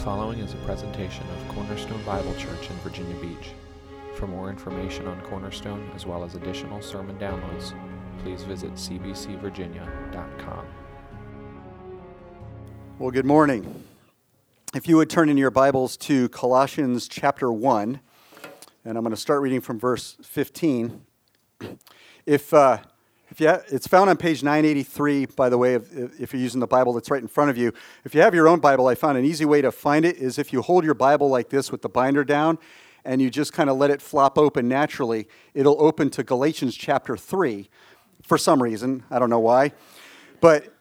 following is a presentation of Cornerstone Bible Church in Virginia Beach. For more information on Cornerstone, as well as additional sermon downloads, please visit cbcvirginia.com. Well, good morning. If you would turn in your Bibles to Colossians chapter 1, and I'm going to start reading from verse 15. If, uh, if you it's found on page 983, by the way, if, if you're using the Bible that's right in front of you. If you have your own Bible, I found an easy way to find it is if you hold your Bible like this with the binder down and you just kind of let it flop open naturally, it'll open to Galatians chapter 3 for some reason. I don't know why. But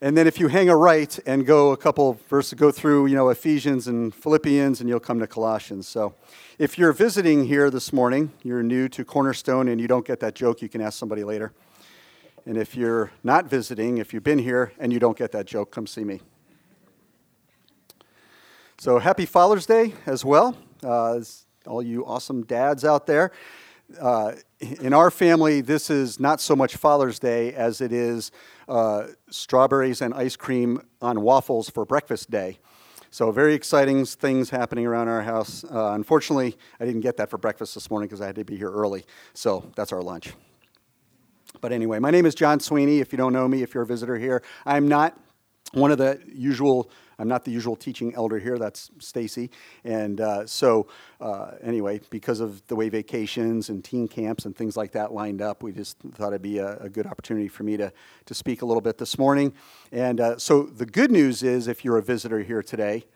and then if you hang a right and go a couple verses, go through, you know, Ephesians and Philippians, and you'll come to Colossians. So if you're visiting here this morning, you're new to Cornerstone and you don't get that joke, you can ask somebody later. And if you're not visiting, if you've been here and you don't get that joke, come see me. So happy Father's Day as well, uh, all you awesome dads out there. Uh, in our family, this is not so much Father's Day as it is uh, strawberries and ice cream on waffles for breakfast day. So, very exciting things happening around our house. Uh, unfortunately, I didn't get that for breakfast this morning because I had to be here early. So, that's our lunch. But anyway, my name is John Sweeney. If you don't know me, if you're a visitor here, I'm not one of the usual i'm not the usual teaching elder here. That's stacy. And uh, so uh, anyway because of the way vacations and teen camps and things like that lined up we just thought it'd be a, a good opportunity for me to, to speak a little bit this morning. And uh, so the good news is if you're a visitor here today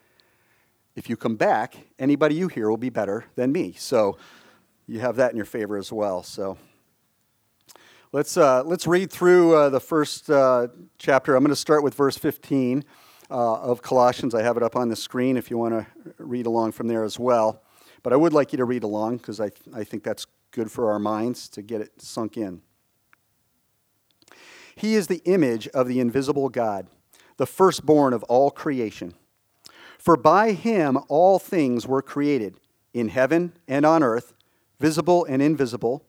if you come back anybody you hear will be better than me. So you have that in your favor as well. So Let's, uh, let's read through uh, the first uh, chapter. I'm going to start with verse 15 uh, of Colossians. I have it up on the screen if you want to read along from there as well. But I would like you to read along because I, th- I think that's good for our minds to get it sunk in. He is the image of the invisible God, the firstborn of all creation. For by him all things were created, in heaven and on earth, visible and invisible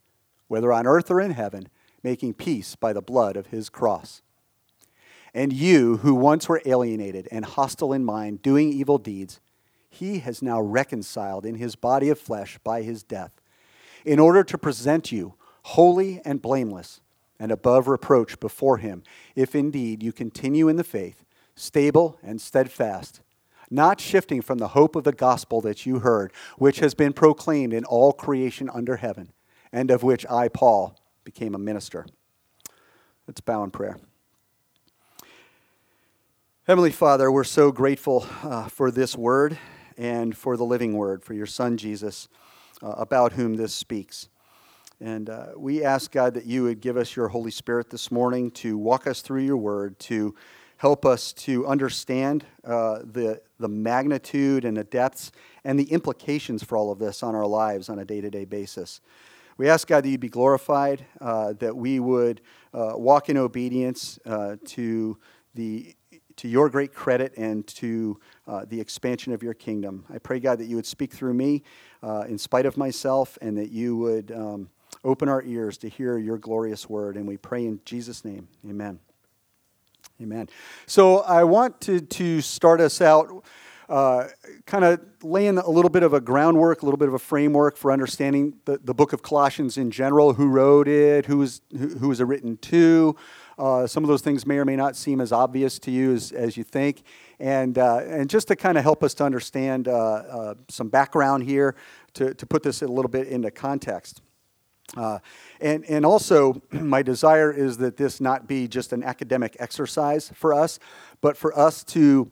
whether on earth or in heaven, making peace by the blood of his cross. And you, who once were alienated and hostile in mind, doing evil deeds, he has now reconciled in his body of flesh by his death, in order to present you holy and blameless and above reproach before him, if indeed you continue in the faith, stable and steadfast, not shifting from the hope of the gospel that you heard, which has been proclaimed in all creation under heaven and of which I, Paul, became a minister. Let's bow in prayer. Heavenly Father, we're so grateful uh, for this word and for the living word, for your Son Jesus, uh, about whom this speaks. And uh, we ask, God, that you would give us your Holy Spirit this morning to walk us through your word, to help us to understand uh, the, the magnitude and the depths and the implications for all of this on our lives on a day to day basis. We ask, God, that you be glorified, uh, that we would uh, walk in obedience uh, to, the, to your great credit and to uh, the expansion of your kingdom. I pray, God, that you would speak through me uh, in spite of myself and that you would um, open our ears to hear your glorious word. And we pray in Jesus' name. Amen. Amen. So I want to, to start us out uh, kind of laying a little bit of a groundwork, a little bit of a framework for understanding the, the book of Colossians in general, who wrote it, who was, who, who was it written to. Uh, some of those things may or may not seem as obvious to you as, as you think. And, uh, and just to kind of help us to understand uh, uh, some background here, to, to put this a little bit into context. Uh, and, and also, my desire is that this not be just an academic exercise for us, but for us to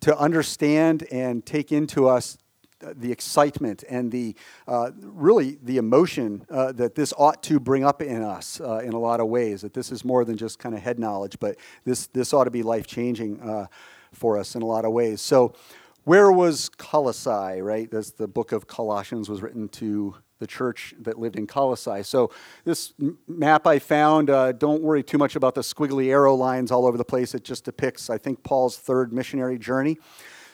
to understand and take into us the excitement and the uh, really the emotion uh, that this ought to bring up in us uh, in a lot of ways. That this is more than just kind of head knowledge, but this this ought to be life changing uh, for us in a lot of ways. So. where was Colossae, right? That's the book of Colossians was written to the church that lived in Colossae. So this map I found, uh, don't worry too much about the squiggly arrow lines all over the place. It just depicts, I think, Paul's third missionary journey.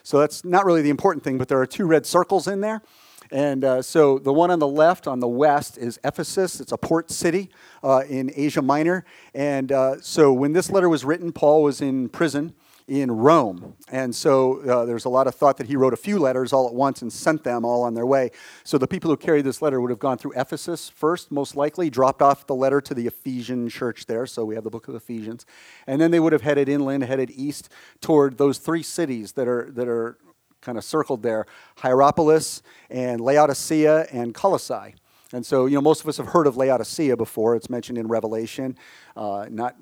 So that's not really the important thing, but there are two red circles in there. And uh, so the one on the left, on the west, is Ephesus. It's a port city uh, in Asia Minor. And uh, so when this letter was written, Paul was in prison in Rome. And so uh, there's a lot of thought that he wrote a few letters all at once and sent them all on their way. So the people who carried this letter would have gone through Ephesus first, most likely, dropped off the letter to the Ephesian church there. So we have the book of Ephesians. And then they would have headed inland, headed east toward those three cities that are, that are kind of circled there Hierapolis and Laodicea and Colossae. And so, you know, most of us have heard of Laodicea before. It's mentioned in Revelation, uh, not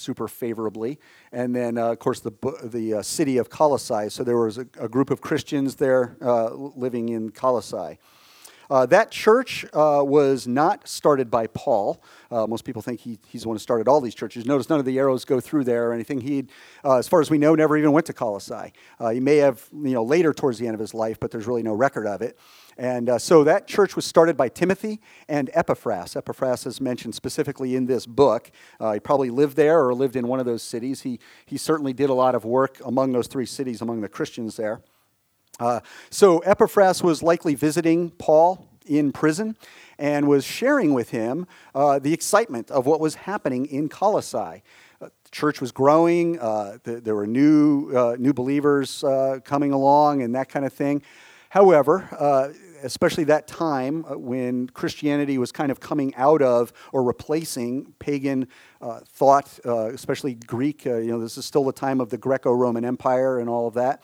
super favorably. And then, uh, of course, the, the uh, city of Colossae. So there was a, a group of Christians there uh, living in Colossae. Uh, that church uh, was not started by Paul. Uh, most people think he, he's the one who started all these churches. Notice none of the arrows go through there or anything. He, uh, as far as we know, never even went to Colossae. Uh, he may have, you know, later towards the end of his life, but there's really no record of it. And uh, so that church was started by Timothy and Epaphras. Epaphras is mentioned specifically in this book. he probably lived there or lived in one of those cities. He, he certainly did a lot of work among those three cities, among the Christians there. Uh, so Epaphras was likely visiting Paul in prison and was sharing with him uh, the excitement of what was happening in Colossae. Uh, the church was growing, uh, th- there were new, uh, new believers coming along, and that kind of thing. However, especially that time when Christianity was kind of coming out of or replacing pagan uh, thought, uh, especially Greek. Uh, you know, this is still the time of the Greco-Roman Empire and all of that.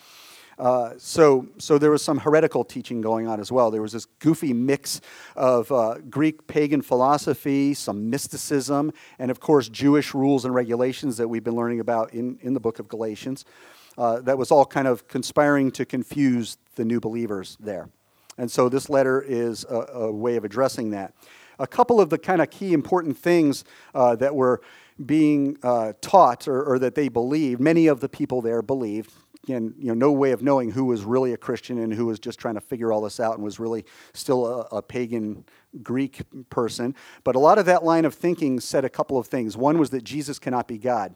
Uh, so, so there was some heretical teaching going on as well. There was this goofy mix of uh, Greek pagan philosophy, some mysticism, and of course, Jewish rules and regulations that we've been learning about in, in the book of Galatians. Uh, that was all kind of conspiring to confuse the new believers there. And so this letter is a, a way of addressing that. A couple of the kind of key important things uh, that were being uh, taught or, or, that they believed, many of the people there believed, again, you know, no way of knowing who was really a Christian and who was just trying to figure all this out and was really still a, a, pagan Greek person. But a lot of that line of thinking said a couple of things. One was that Jesus cannot be God.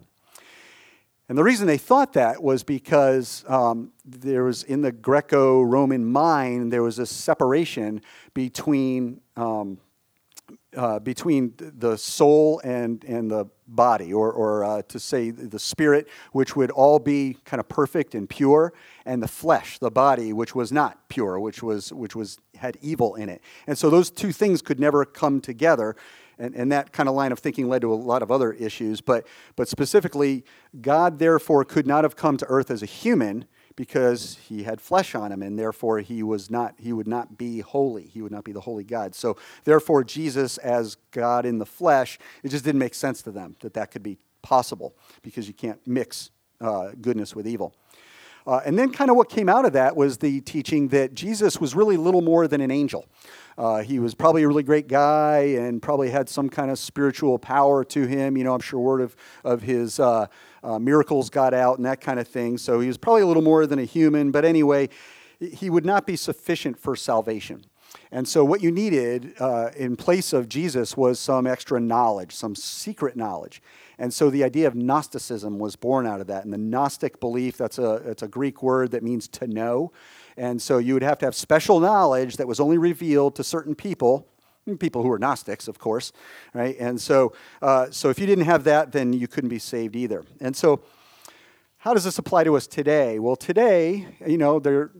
And the reason they thought that was because um, there was, in the Greco Roman mind, there was a separation between. Um, uh, between the soul and, and the body, or, or uh, to say the spirit, which would all be kind of perfect and pure, and the flesh, the body, which was not pure, which was which was had evil in it. And so those two things could never come together. And, and that kind of line of thinking led to a lot of other issues. But, but specifically, God therefore could not have come to earth as a human because he had flesh on him and therefore he was not he would not be holy. He would not be the holy god. So therefore jesus as god in the flesh it just didn't make sense to them that that could be possible because you can't mix uh, goodness with evil uh, and then, kind of what came out of that was the teaching that Jesus was really little more than an angel. Uh, he was probably a really great guy and probably had some kind of spiritual power to him. You know, I'm sure word of, of his uh, uh miracles got out and that kind of thing. So he was probably a little more than a human. But anyway, he would not be sufficient for salvation. And so, what you needed uh, in place of Jesus was some extra knowledge, some secret knowledge. And so, the idea of Gnosticism was born out of that. And the Gnostic belief, that's a, it's a Greek word that means to know. And so, you would have to have special knowledge that was only revealed to certain people. People who were Gnostics, of course, right? And so, uh, so if you didn't have that, then you couldn't be saved either. And so, how does this apply to us today? Well, today, you know, there,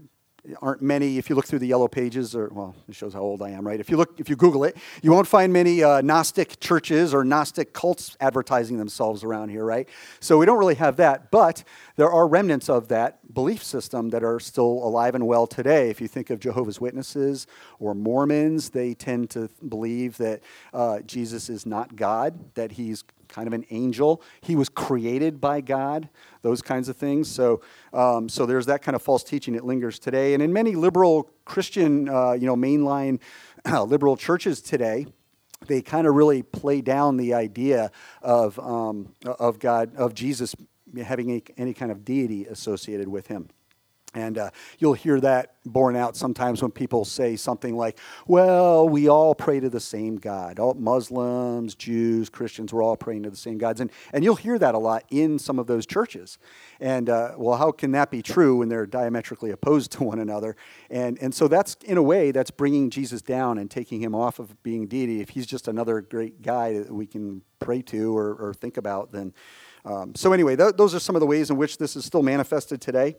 aren't many. If you look through the yellow pages, or well, it shows how old I am, right? If you look, if you Google it, you won't find many uh, Gnostic churches or Gnostic cults advertising themselves around here, right? So we don't really have that, but there are remnants of that belief system that are still alive and well today. If you think of Jehovah's Witnesses or Mormons, they tend to believe that uh, Jesus is not God, that he's kind of an angel. He was created by God, those kinds of things. So, um, so there's that kind of false teaching that lingers today. And in many liberal Christian, uh, you know, mainline liberal churches today, they kind of really play down the idea of, um, of God, of Jesus having any, any kind of deity associated with him. And uh, you'll hear that borne out sometimes when people say something like, well, we all pray to the same God. All Muslims, Jews, Christians, we're all praying to the same gods. And, and you'll hear that a lot in some of those churches. And, uh, well, how can that be true when they're diametrically opposed to one another? And, and so that's, in a way, that's bringing Jesus down and taking him off of being deity. If he's just another great guy that we can pray to or, or think about, then. Um, so, anyway, th- those are some of the ways in which this is still manifested today.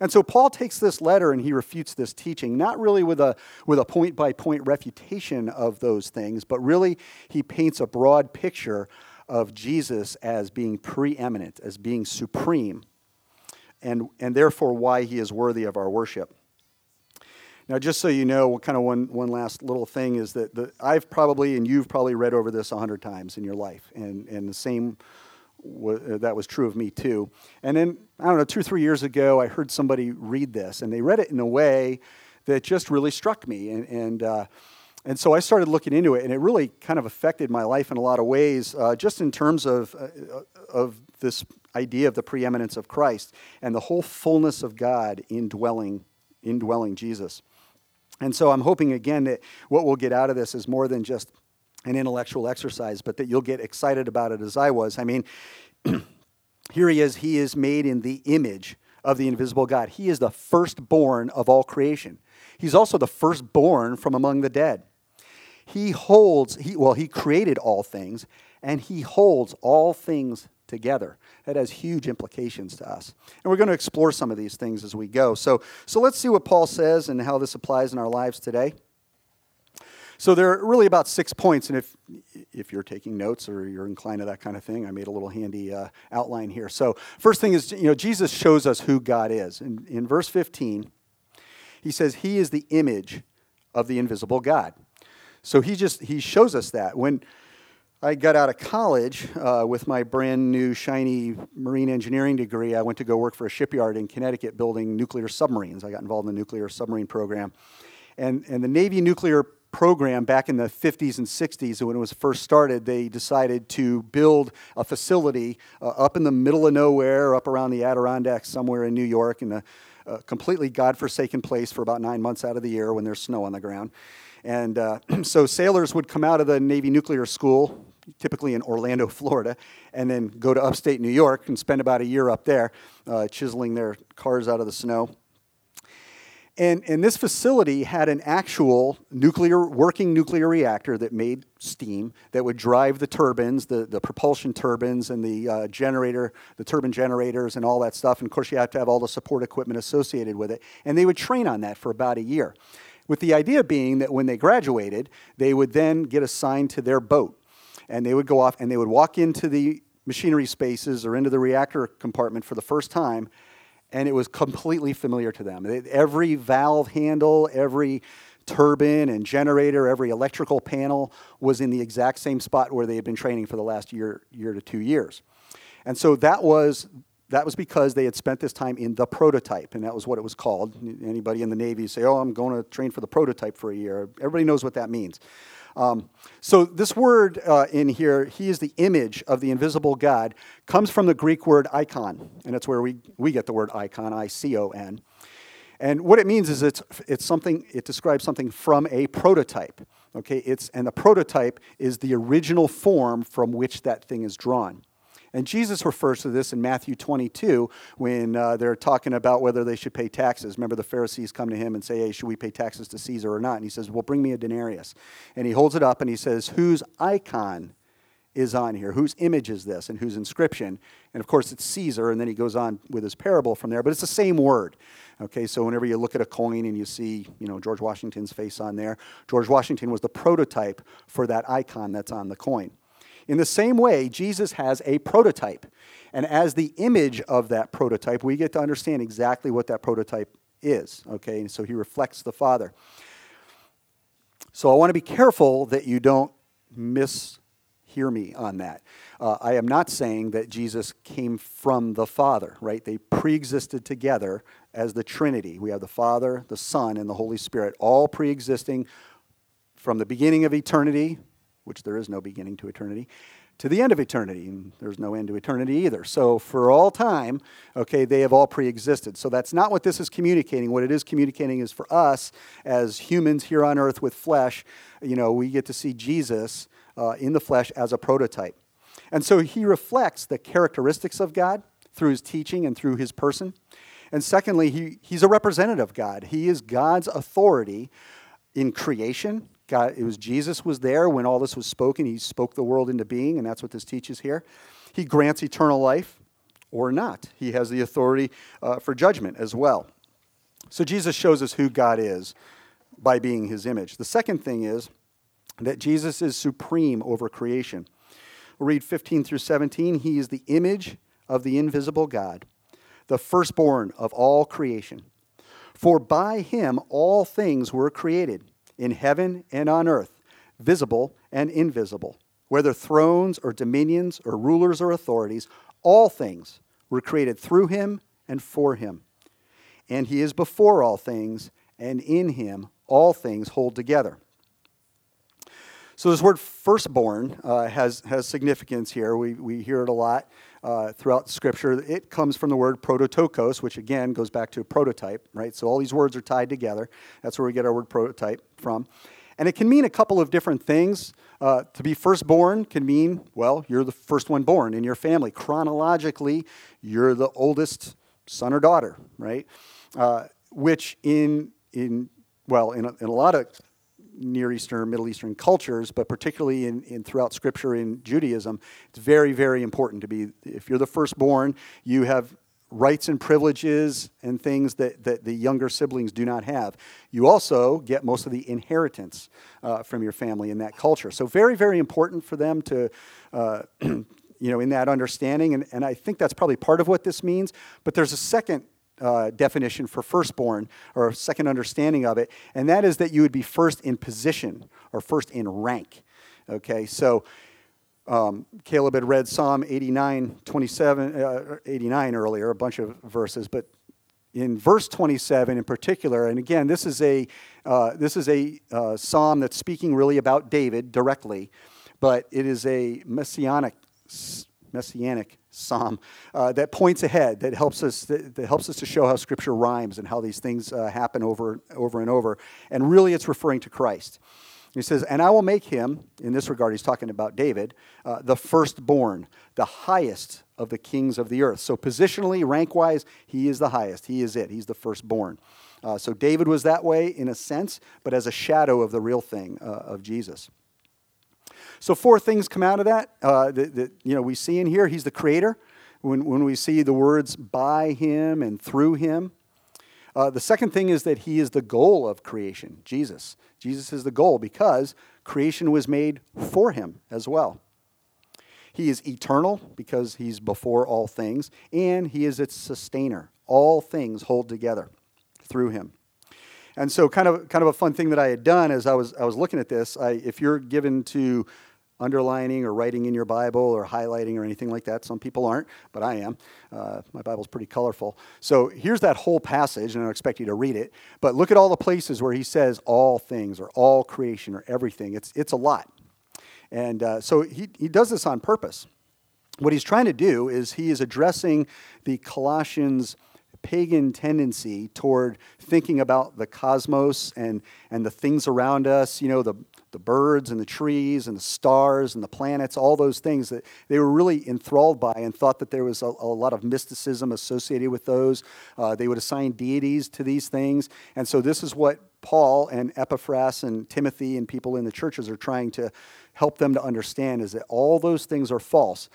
And so Paul takes this letter and he refutes this teaching, not really with a, with a point by point refutation of those things, but really he paints a broad picture of Jesus as being preeminent, as being supreme, and, and therefore why he is worthy of our worship. Now, just so you know, what kind of one, one last little thing is that the, I've probably, and you've probably read over this a hundred times in your life, and, and the same that was true of me too. And then, I don't know, two or three years ago, I heard somebody read this, and they read it in a way that just really struck me. And, and, uh, and so I started looking into it, and it really kind of affected my life in a lot of ways, uh, just in terms of, uh, of this idea of the preeminence of Christ and the whole fullness of God indwelling, indwelling Jesus. And so I'm hoping again that what we'll get out of this is more than just an intellectual exercise, but that you'll get excited about it as I was. I mean, here he is, he is made in the image of the invisible God. He is the firstborn of all creation. He's also the firstborn from among the dead. He holds, he, well, he created all things, and he holds all things together. That has huge implications to us. And we're going to explore some of these things as we go. So, so let's see what Paul says and how this applies in our lives today. So there are really about six points, and if if you're taking notes or you're inclined to that kind of thing, I made a little handy uh, outline here. So first thing is, you know, Jesus shows us who God is. In, in verse 15, he says he is the image of the invisible God. So he just he shows us that when. I got out of college uh, with my brand new shiny marine engineering degree. I went to go work for a shipyard in Connecticut building nuclear submarines. I got involved in the nuclear submarine program. And, and the Navy nuclear program back in the 50s and 60s when it was first started they decided to build a facility uh, up in the middle of nowhere up around the adirondacks somewhere in new york in a, a completely godforsaken place for about nine months out of the year when there's snow on the ground. And uh, so sailors would come out of the navy nuclear school typically in orlando florida and then go to upstate new york and spend about a year up there uh, chiseling their cars out of the snow and, and this facility had an actual nuclear, working nuclear reactor that made steam that would drive the turbines, the, the propulsion turbines, and the uh, generator, the turbine generators, and all that stuff. And of course, you have to have all the support equipment associated with it. And they would train on that for about a year. With the idea being that when they graduated, they would then get assigned to their boat. And they would go off and they would walk into the machinery spaces or into the reactor compartment for the first time and it was completely familiar to them. Every valve handle, every turbine and generator, every electrical panel was in the exact same spot where they had been training for the last year, year to two years. And so that was that was because they had spent this time in the prototype, and that was what it was called. Anybody in the Navy say, "Oh, I'm going to train for the prototype for a year." Everybody knows what that means. Um, so, this word uh, in here, he is the image of the invisible God, comes from the Greek word icon, and that's where we, we get the word icon, I C O N. And what it means is it's, it's something, it describes something from a prototype. Okay, it's, and the prototype is the original form from which that thing is drawn. And Jesus refers to this in Matthew 22 when uh, they're talking about whether they should pay taxes. Remember, the Pharisees come to him and say, Hey, should we pay taxes to Caesar or not? And he says, Well, bring me a denarius. And he holds it up and he says, Whose icon is on here? Whose image is this? And whose inscription? And of course, it's Caesar. And then he goes on with his parable from there, but it's the same word. Okay, so whenever you look at a coin and you see, you know, George Washington's face on there, George Washington was the prototype for that icon that's on the coin. In the same way, Jesus has a prototype. And as the image of that prototype, we get to understand exactly what that prototype is. Okay, and so he reflects the Father. So I want to be careful that you don't mishear me on that. Uh, I am not saying that Jesus came from the Father, right? They pre existed together as the Trinity. We have the Father, the Son, and the Holy Spirit, all pre existing from the beginning of eternity which there is no beginning to eternity, to the end of eternity. And there's no end to eternity either. So for all time, okay, they have all pre existed. So that's not what this is communicating. What it is communicating is for us as humans here on earth with flesh, you know, we get to see Jesus uh, in the flesh as a prototype. And so he reflects the characteristics of God through his teaching and through his person. And secondly, he, he's a representative of God. He is God's authority in creation God, it was Jesus was there when all this was spoken. He spoke the world into being, and that's what this teaches here. He grants eternal life or not. He has the authority uh, for judgment as well. So Jesus shows us who God is by being his image. The second thing is that Jesus is supreme over creation. We'll read 15 through 17. He is the image of the invisible God, the firstborn of all creation. For by him all things were created in heaven and on earth, visible and invisible, whether thrones or dominions or rulers or authorities, all things were created through him and for him. And he is before all things, and in him all things hold together. So, this word firstborn uh, has, has significance here. We, we hear it a lot uh, throughout Scripture. It comes from the word prototokos, which again goes back to prototype, right? So, all these words are tied together. That's where we get our word prototype from. And it can mean a couple of different things. Uh, to be firstborn can mean, well, you're the first one born in your family. Chronologically, you're the oldest son or daughter, right? Uh, which in, in well, in a, in a lot of Near Eastern, Middle Eastern cultures, but particularly in, in throughout Scripture in Judaism, it's very, very important to be. If you're the firstborn, you have rights and privileges and things that, that the younger siblings do not have. You also get most of the inheritance uh, from your family in that culture. So, very, very important for them to. Uh, you know, in that understanding, and, and I think that's probably part of what this means. But there's a second uh, definition for firstborn or second understanding of it, and that is that you would be first in position or first in rank. Okay, so um, Caleb had read Psalm 89, 27, uh, 89 earlier, a bunch of verses, but in verse 27 in particular, and again, this is a, uh, this is a uh, psalm that's speaking really about David directly, but it is a messianic, messianic psalm uh, that points ahead, that helps us that, that, helps us to show how Scripture rhymes and how these things uh, happen over over and over. And really, it's referring to Christ. He says, "And I will make him." In this regard, he's talking about David, uh, the firstborn, the highest of the kings of the earth. So positionally, rank-wise, he is the highest. He is it. He's the firstborn. Uh, so David was that way in a sense, but as a shadow of the real thing uh, of Jesus. So four things come out of that uh, that, that, you know we see in here. He's the creator. When, when we see the words by him and through him. Uh, the second thing is that he is the goal of creation, Jesus. Jesus is the goal because creation was made for him as well. He is eternal because he's before all things, and he is its sustainer. All things hold together through him. And so, kind of, kind of a fun thing that I had done as I was, I was looking at this, I, if you're given to underlining or writing in your Bible or highlighting or anything like that. Some people aren't, but I am. Uh, my Bible's pretty colorful. So here's that whole passage, and I don't expect you to read it, but look at all the places where he says all things or all creation or everything. It's, it's a lot. And uh, so he, he does this on purpose. What he's trying to do is he is addressing the Colossians' pagan tendency toward thinking about the cosmos and, and the things around us, you know, the, the birds and the trees and the stars and the planets, all those things that they were really enthralled by and thought that there was a, a lot of mysticism associated with those. Uh, they would assign deities to these things. And so this is what Paul and Epaphras and Timothy and people in the churches are trying to help them to understand is that all those things are false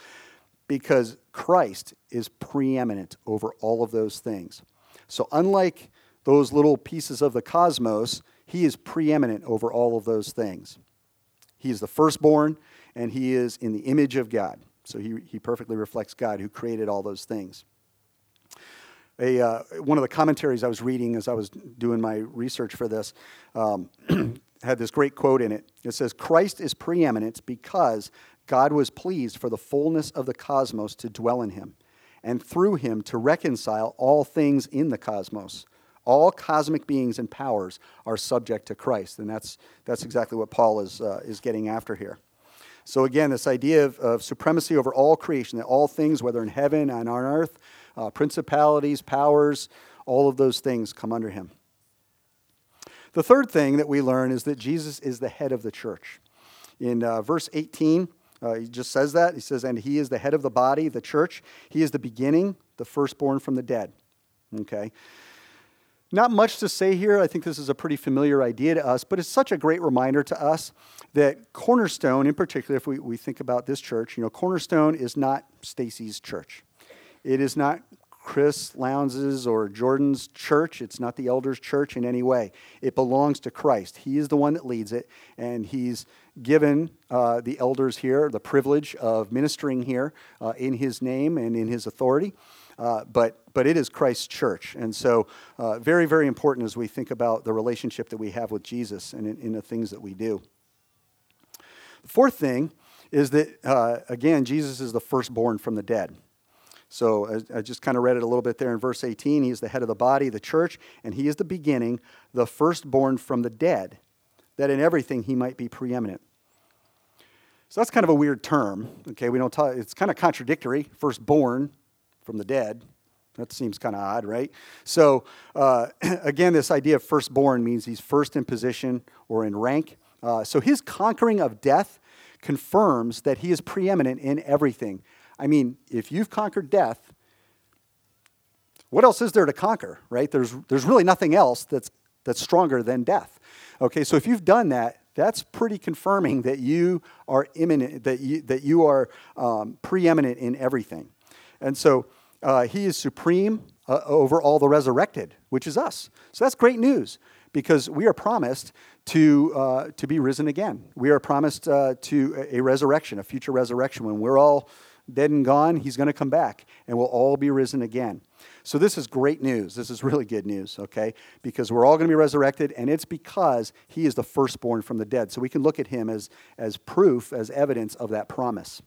because Christ is preeminent over all of those things. So unlike those little pieces of the cosmos, he is preeminent over all of those things. He is the firstborn, and he is in the image of God. So he, he perfectly reflects God who created all those things. A, uh, one of the commentaries I was reading as I was doing my research for this um, had this great quote in it. It says, Christ is preeminent because God was pleased for the fullness of the cosmos to dwell in him, and through him to reconcile all things in the cosmos all cosmic beings and powers are subject to Christ. And that's, that's exactly what Paul is, uh, is getting after here. So, again, this idea of, of supremacy over all creation, that all things, whether in heaven and on earth, uh, principalities, powers, all of those things come under him. The third thing that we learn is that Jesus is the head of the church. In uh, verse 18, uh, he just says that. He says, And he is the head of the body, the church. He is the beginning, the firstborn from the dead. Okay? Not much to say here. I think this is a pretty familiar idea to us, but it's such a great reminder to us that Cornerstone, in particular, if we, we think about this church, you know, Cornerstone is not Stacy's church. It is not Chris Lowndes or Jordan's church. It's not the elders' church in any way. It belongs to Christ. He is the one that leads it, and He's given uh, the elders here the privilege of ministering here uh, in His name and in His authority. Uh, but, but it is Christ's church. And so, uh, very, very important as we think about the relationship that we have with Jesus and in, in the things that we do. The fourth thing is that, uh, again, Jesus is the firstborn from the dead. So I, I just kind of read it a little bit there in verse 18. He is the head of the body, the church, and he is the beginning, the firstborn from the dead, that in everything he might be preeminent. So that's kind of a weird term. Okay, we don't talk, it's kind of contradictory. Firstborn, from the dead. That seems kind of odd, right? So, uh, again, this idea of firstborn means he's first in position or in rank. Uh, so, his conquering of death confirms that he is preeminent in everything. I mean, if you've conquered death, what else is there to conquer, right? There's, there's really nothing else that's, that's stronger than death. Okay, so if you've done that, that's pretty confirming that you are imminent, that you, that you are um, preeminent in everything. And so uh, he is supreme uh, over all the resurrected, which is us. So that's great news because we are promised to, uh, to be risen again. We are promised uh, to a resurrection, a future resurrection. When we're all dead and gone, he's going to come back and we'll all be risen again. So this is great news. This is really good news, okay? Because we're all going to be resurrected, and it's because he is the firstborn from the dead. So we can look at him as, as proof, as evidence of that promise.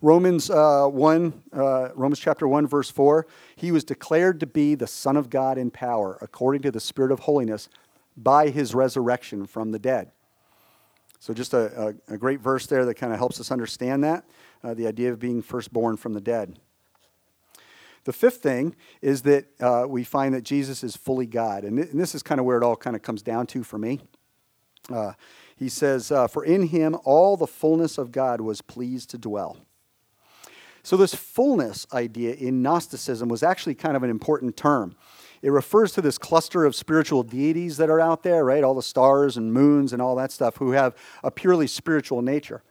Romans uh, 1, uh, Romans chapter 1, verse 4, he was declared to be the Son of God in power, according to the Spirit of holiness, by his resurrection from the dead. So, just a, a, a great verse there that kind of helps us understand that uh, the idea of being firstborn from the dead. The fifth thing is that uh, we find that Jesus is fully God. And, th- and, this is kind of where it all kind of comes down to for me. Uh, he says, uh, For in him all the fullness of God was pleased to dwell. So, this fullness idea in Gnosticism was actually kind of an important term. It refers to this cluster of spiritual deities that are out there, right? All the stars and moons and all that stuff who have a purely spiritual nature.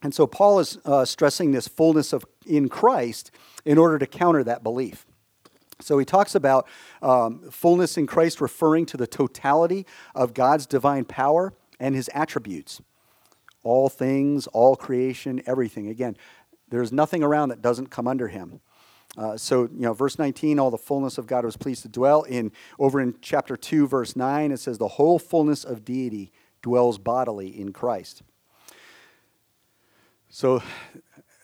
And so, Paul is uh, stressing this fullness of in Christ in order to counter that belief. So he talks about um, fullness in Christ referring to the totality of God's divine power and his attributes all things, all creation, everything. Again, there's nothing around that doesn't come under him. Uh, so, you know, verse 19, all the fullness of God was pleased to dwell. In over in chapter 2, verse 9, it says, the whole fullness of deity dwells bodily in Christ. So,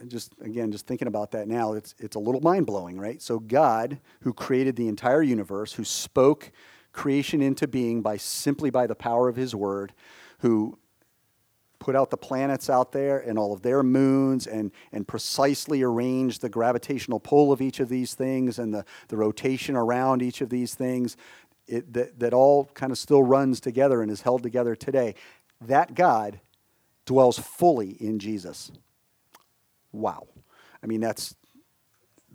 just again, just thinking about that now, it's, it's a little mind blowing, right? So, God, who created the entire universe, who spoke creation into being by simply by the power of his word, who put out the planets out there and all of their moons and, and precisely arrange the gravitational pull of each of these things and the, the rotation around each of these things, it, that, that all kind of still runs together and is held together today. That God dwells fully in Jesus. Wow. I mean, that's,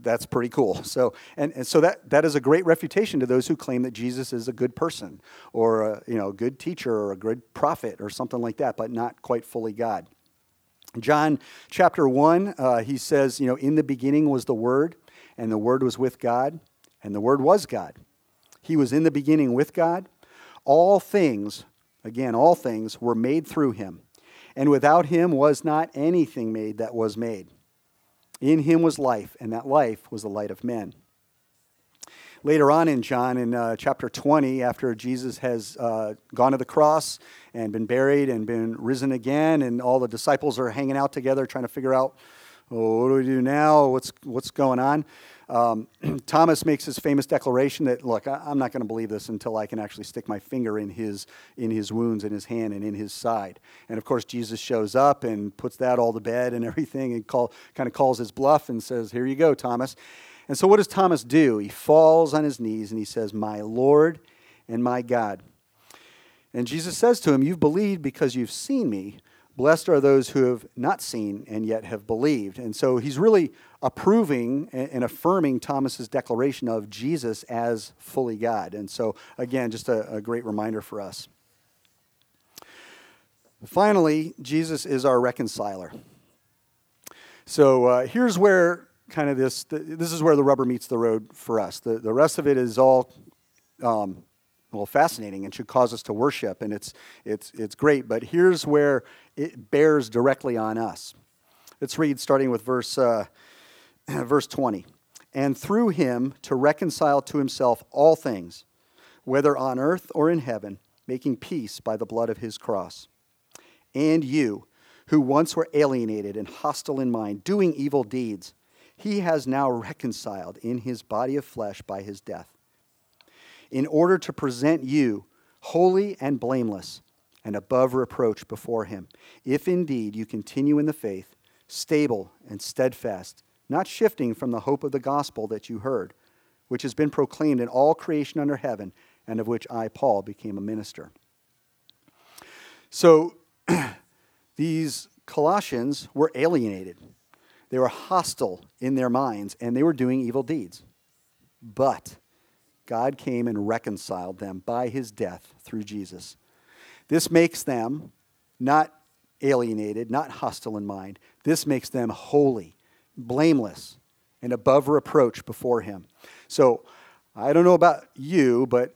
that's pretty cool. So, and, and so that, that is a great refutation to those who claim that Jesus is a good person or a, you know, a good teacher or a good prophet or something like that, but not quite fully God. John chapter 1, uh, he says, you know, in the beginning was the Word, and the Word was with God, and the Word was God. He was in the beginning with God. All things, again, all things were made through him, and without him was not anything made that was made. In him was life, and that life was the light of men. Later on in John, in uh, chapter 20, after Jesus has uh, gone to the cross and been buried and been risen again, and all the disciples are hanging out together trying to figure out well, what do we do now? What's, what's going on? Um, Thomas makes his famous declaration that, look, I, am not going to believe this until I can actually stick my finger in his, in his wounds, in his hand, and in his side. And of course, Jesus shows up and puts that all to bed and everything and call, kind of calls his bluff and says, Here you go, Thomas. And so, what does Thomas do? He falls on his knees and he says, My Lord and my God. And Jesus says to him, You've believed because you've seen me. Blessed are those who have not seen and yet have believed. And so he's really approving and affirming Thomas's declaration of Jesus as fully God. And so, again, just a, a great reminder for us. Finally, Jesus is our reconciler. So uh, here's where kind of this this is where the rubber meets the road for us. The, the rest of it is all um, well, fascinating and should cause us to worship, and it's, it's, it's great. But here's where it bears directly on us. Let's read starting with verse, uh, verse 20. And through him to reconcile to himself all things, whether on earth or in heaven, making peace by the blood of his cross. And you, who once were alienated and hostile in mind, doing evil deeds, he has now reconciled in his body of flesh by his death in order to present you holy and blameless and above reproach before him, if indeed you continue in the faith, stable and steadfast, not shifting from the hope of the gospel that you heard, which has been proclaimed in all creation under heaven, and of which I, Paul, became a minister. So, these Colossians were alienated. They were hostile in their minds, and they were doing evil deeds. But God came and reconciled them by his death through Jesus. This makes them not alienated, not hostile in mind. This makes them holy, blameless, and above reproach before him. So I don't know about you, but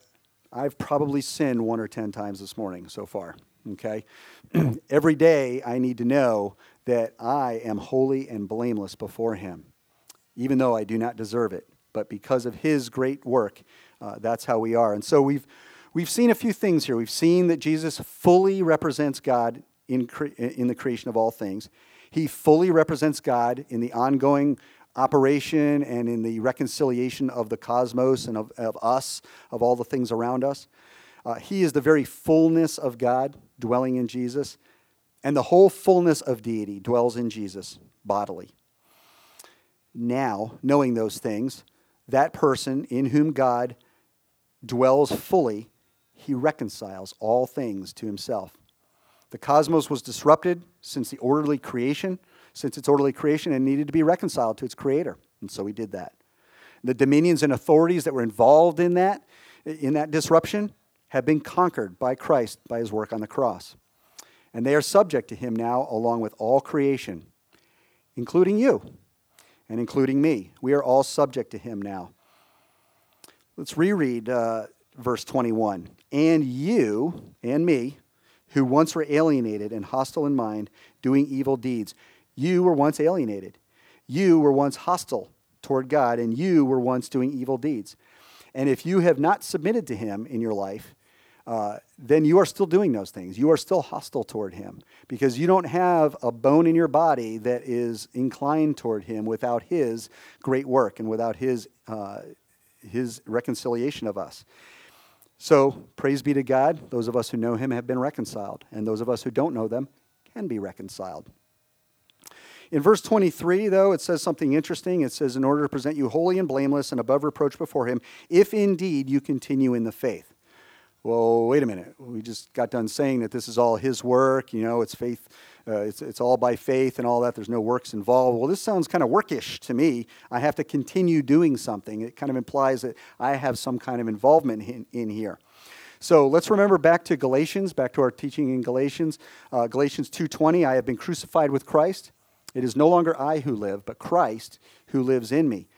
I've probably sinned one or ten times this morning so far. Okay? Every day I need to know that I am holy and blameless before him, even though I do not deserve it but because of his great work, uh, that's how we are. And so we've, we've seen a few things here. We've seen that Jesus fully represents God in, cre- in the creation of all things, he fully represents God in the ongoing operation and in the reconciliation of the cosmos and of, of us, of all the things around us. Uh, he is the very fullness of God dwelling in Jesus, and the whole fullness of deity dwells in Jesus bodily. Now, knowing those things, that person in whom God dwells fully, he reconciles all things to himself. The cosmos was disrupted since the orderly creation, since its orderly creation, and needed to be reconciled to its creator. And so he did that. The dominions and authorities that were involved in that, in that disruption, have been conquered by Christ by his work on the cross. And they are subject to him now, along with all creation, including you and including me. We are all subject to him now. Let's reread uh, verse 21. And you and me, who once were alienated and hostile in mind, doing evil deeds, you were once alienated. You were once hostile toward God, and you were once doing evil deeds. And if you have not submitted to him in your life, uh, then you are still doing those things. You are still hostile toward him because you don't have a bone in your body that is inclined toward him without his great work and without his, uh, his reconciliation of us. So, praise be to God. Those of us who know him have been reconciled, and those of us who don't know them can be reconciled. In verse 23, though, it says something interesting. It says, In order to present you holy and blameless and above reproach before him, if indeed you continue in the faith well, wait a minute. We just got done saying that this is all His work. You know, it's faith. Uh, it's, it's all by faith and all that. There's no works involved. Well, this sounds kind of workish to me. I have to continue doing something. It kind of implies that I have some kind of involvement in, in here. So let's remember back to Galatians, back to our teaching in Galatians. Uh, Galatians 2:20. I have been crucified with Christ. It is no longer I who live, but Christ who lives in me.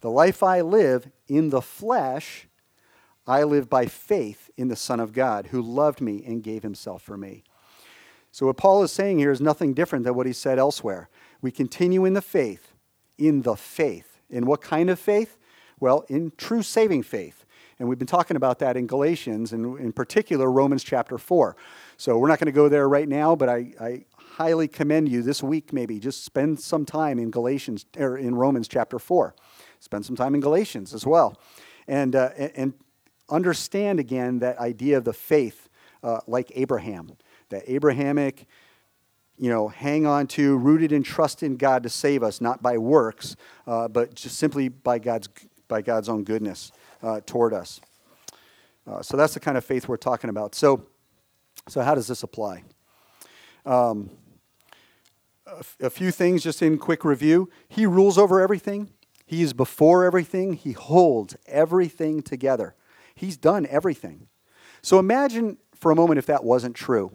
The life I live in the flesh I live by faith in the Son of God, who loved me and gave himself for me. So, what Paul is saying here is nothing different than what he said elsewhere. We continue in the faith, in the faith. In what kind of faith? Well, in true saving faith. And we've been talking about that in Galatians, and in particular, Romans chapter 4. So, we're not going to go there right now, but I, I highly commend you this week, maybe just spend some time in Galatians or in Romans chapter 4. Spend some time in Galatians as well. And, uh, and understand again that idea of the faith uh, like Abraham, that Abrahamic, you know, hang on to, rooted in trust in God to save us, not by works, uh, but just simply by God's, by God's own goodness uh, toward us. Uh, so that's the kind of faith we're talking about. So, so how does this apply? Um, a few things just in quick review. He rules over everything. He is before everything. He holds everything together. He's done everything. So imagine for a moment if that wasn't true.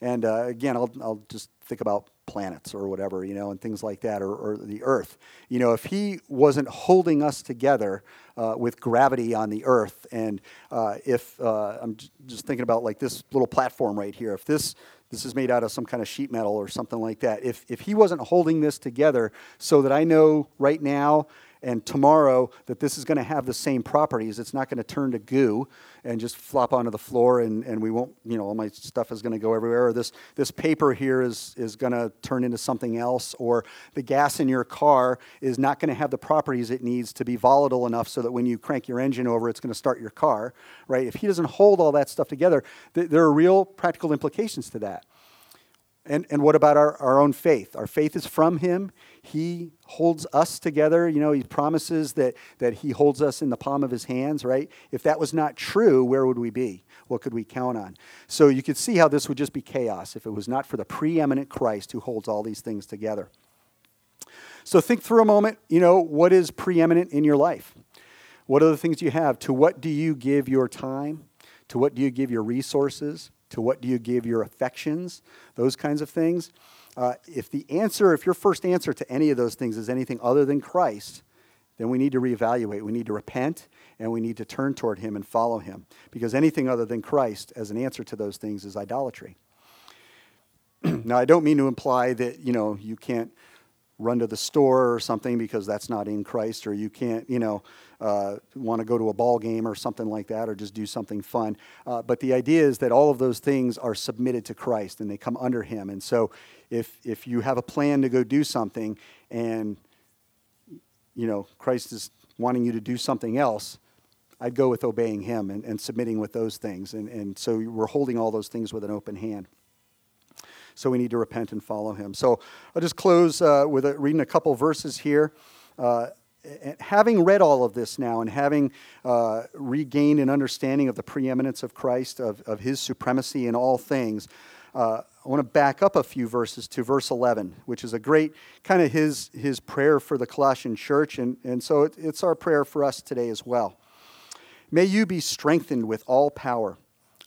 And uh, again, I'll, I'll just think about planets or whatever, you know, and things like that, or, or the Earth. You know, if he wasn't holding us together uh, with gravity on the Earth, and uh, if uh, I'm just thinking about like this little platform right here, if this this is made out of some kind of sheet metal or something like that, if if he wasn't holding this together so that I know right now and tomorrow that this is going to have the same properties. It's not going to turn to goo and just flop onto the floor and, and we won't, you know, all my stuff is going to go everywhere. Or this, this paper here is, is going to turn into something else. Or the gas in your car is not going to have the properties it needs to be volatile enough so that when you crank your engine over, it's going to start your car, right? If he doesn't hold all that stuff together, th- there are real practical implications to that. And, and what about our, our own faith? Our faith is from Him. He holds us together. You know, He promises that, that He holds us in the palm of His hands, right? If that was not true, where would we be? What could we count on? So you could see how this would just be chaos if it was not for the preeminent Christ who holds all these things together. So think through a moment, you know, what is preeminent in your life? What are the things you have? To what do you give your time? To what do you give your resources? To what do you give your affections? Those kinds of things. Uh, if the answer, if your first answer to any of those things is anything other than Christ, then we need to reevaluate. We need to repent and we need to turn toward Him and follow Him. Because anything other than Christ as an answer to those things is idolatry. now, I don't mean to imply that, you know, you can't run to the store or something because that's not in Christ, or you can't, you know, uh, want to go to a ball game or something like that, or just do something fun. Uh, but the idea is that all of those things are submitted to Christ and they come under Him. And so, if if you have a plan to go do something, and you know Christ is wanting you to do something else, I'd go with obeying Him and, and submitting with those things. And and so we're holding all those things with an open hand. So we need to repent and follow him. So I'll just close uh, with a, reading a couple verses here. Uh, having read all of this now and having uh, regained an understanding of the preeminence of Christ, of, of his supremacy in all things, uh, I want to back up a few verses to verse 11, which is a great kind of his, his prayer for the Colossian church. And, and so it, it's our prayer for us today as well. May you be strengthened with all power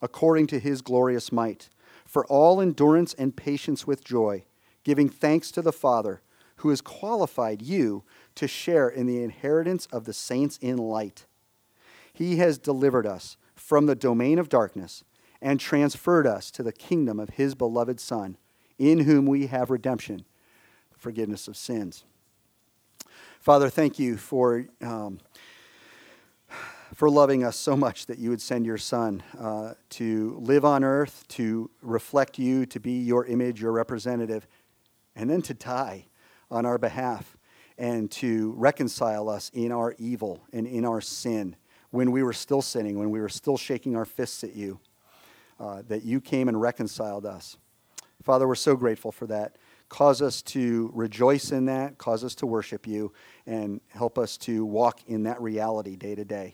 according to his glorious might for all endurance and patience with joy, giving thanks to the Father who has qualified you to share in the inheritance of the saints in light. He has delivered us from the domain of darkness and transferred us to the kingdom of his beloved Son, in whom we have redemption, forgiveness of sins. Father, thank you for. Um, for loving us so much that you would send your Son uh, to live on earth, to reflect you, to be your image, your representative, and then to die on our behalf and to reconcile us in our evil and in our sin when we were still sinning, when we were still shaking our fists at you, uh, that you came and reconciled us. Father, we're so grateful for that. Cause us to rejoice in that, cause us to worship you, and help us to walk in that reality day to day.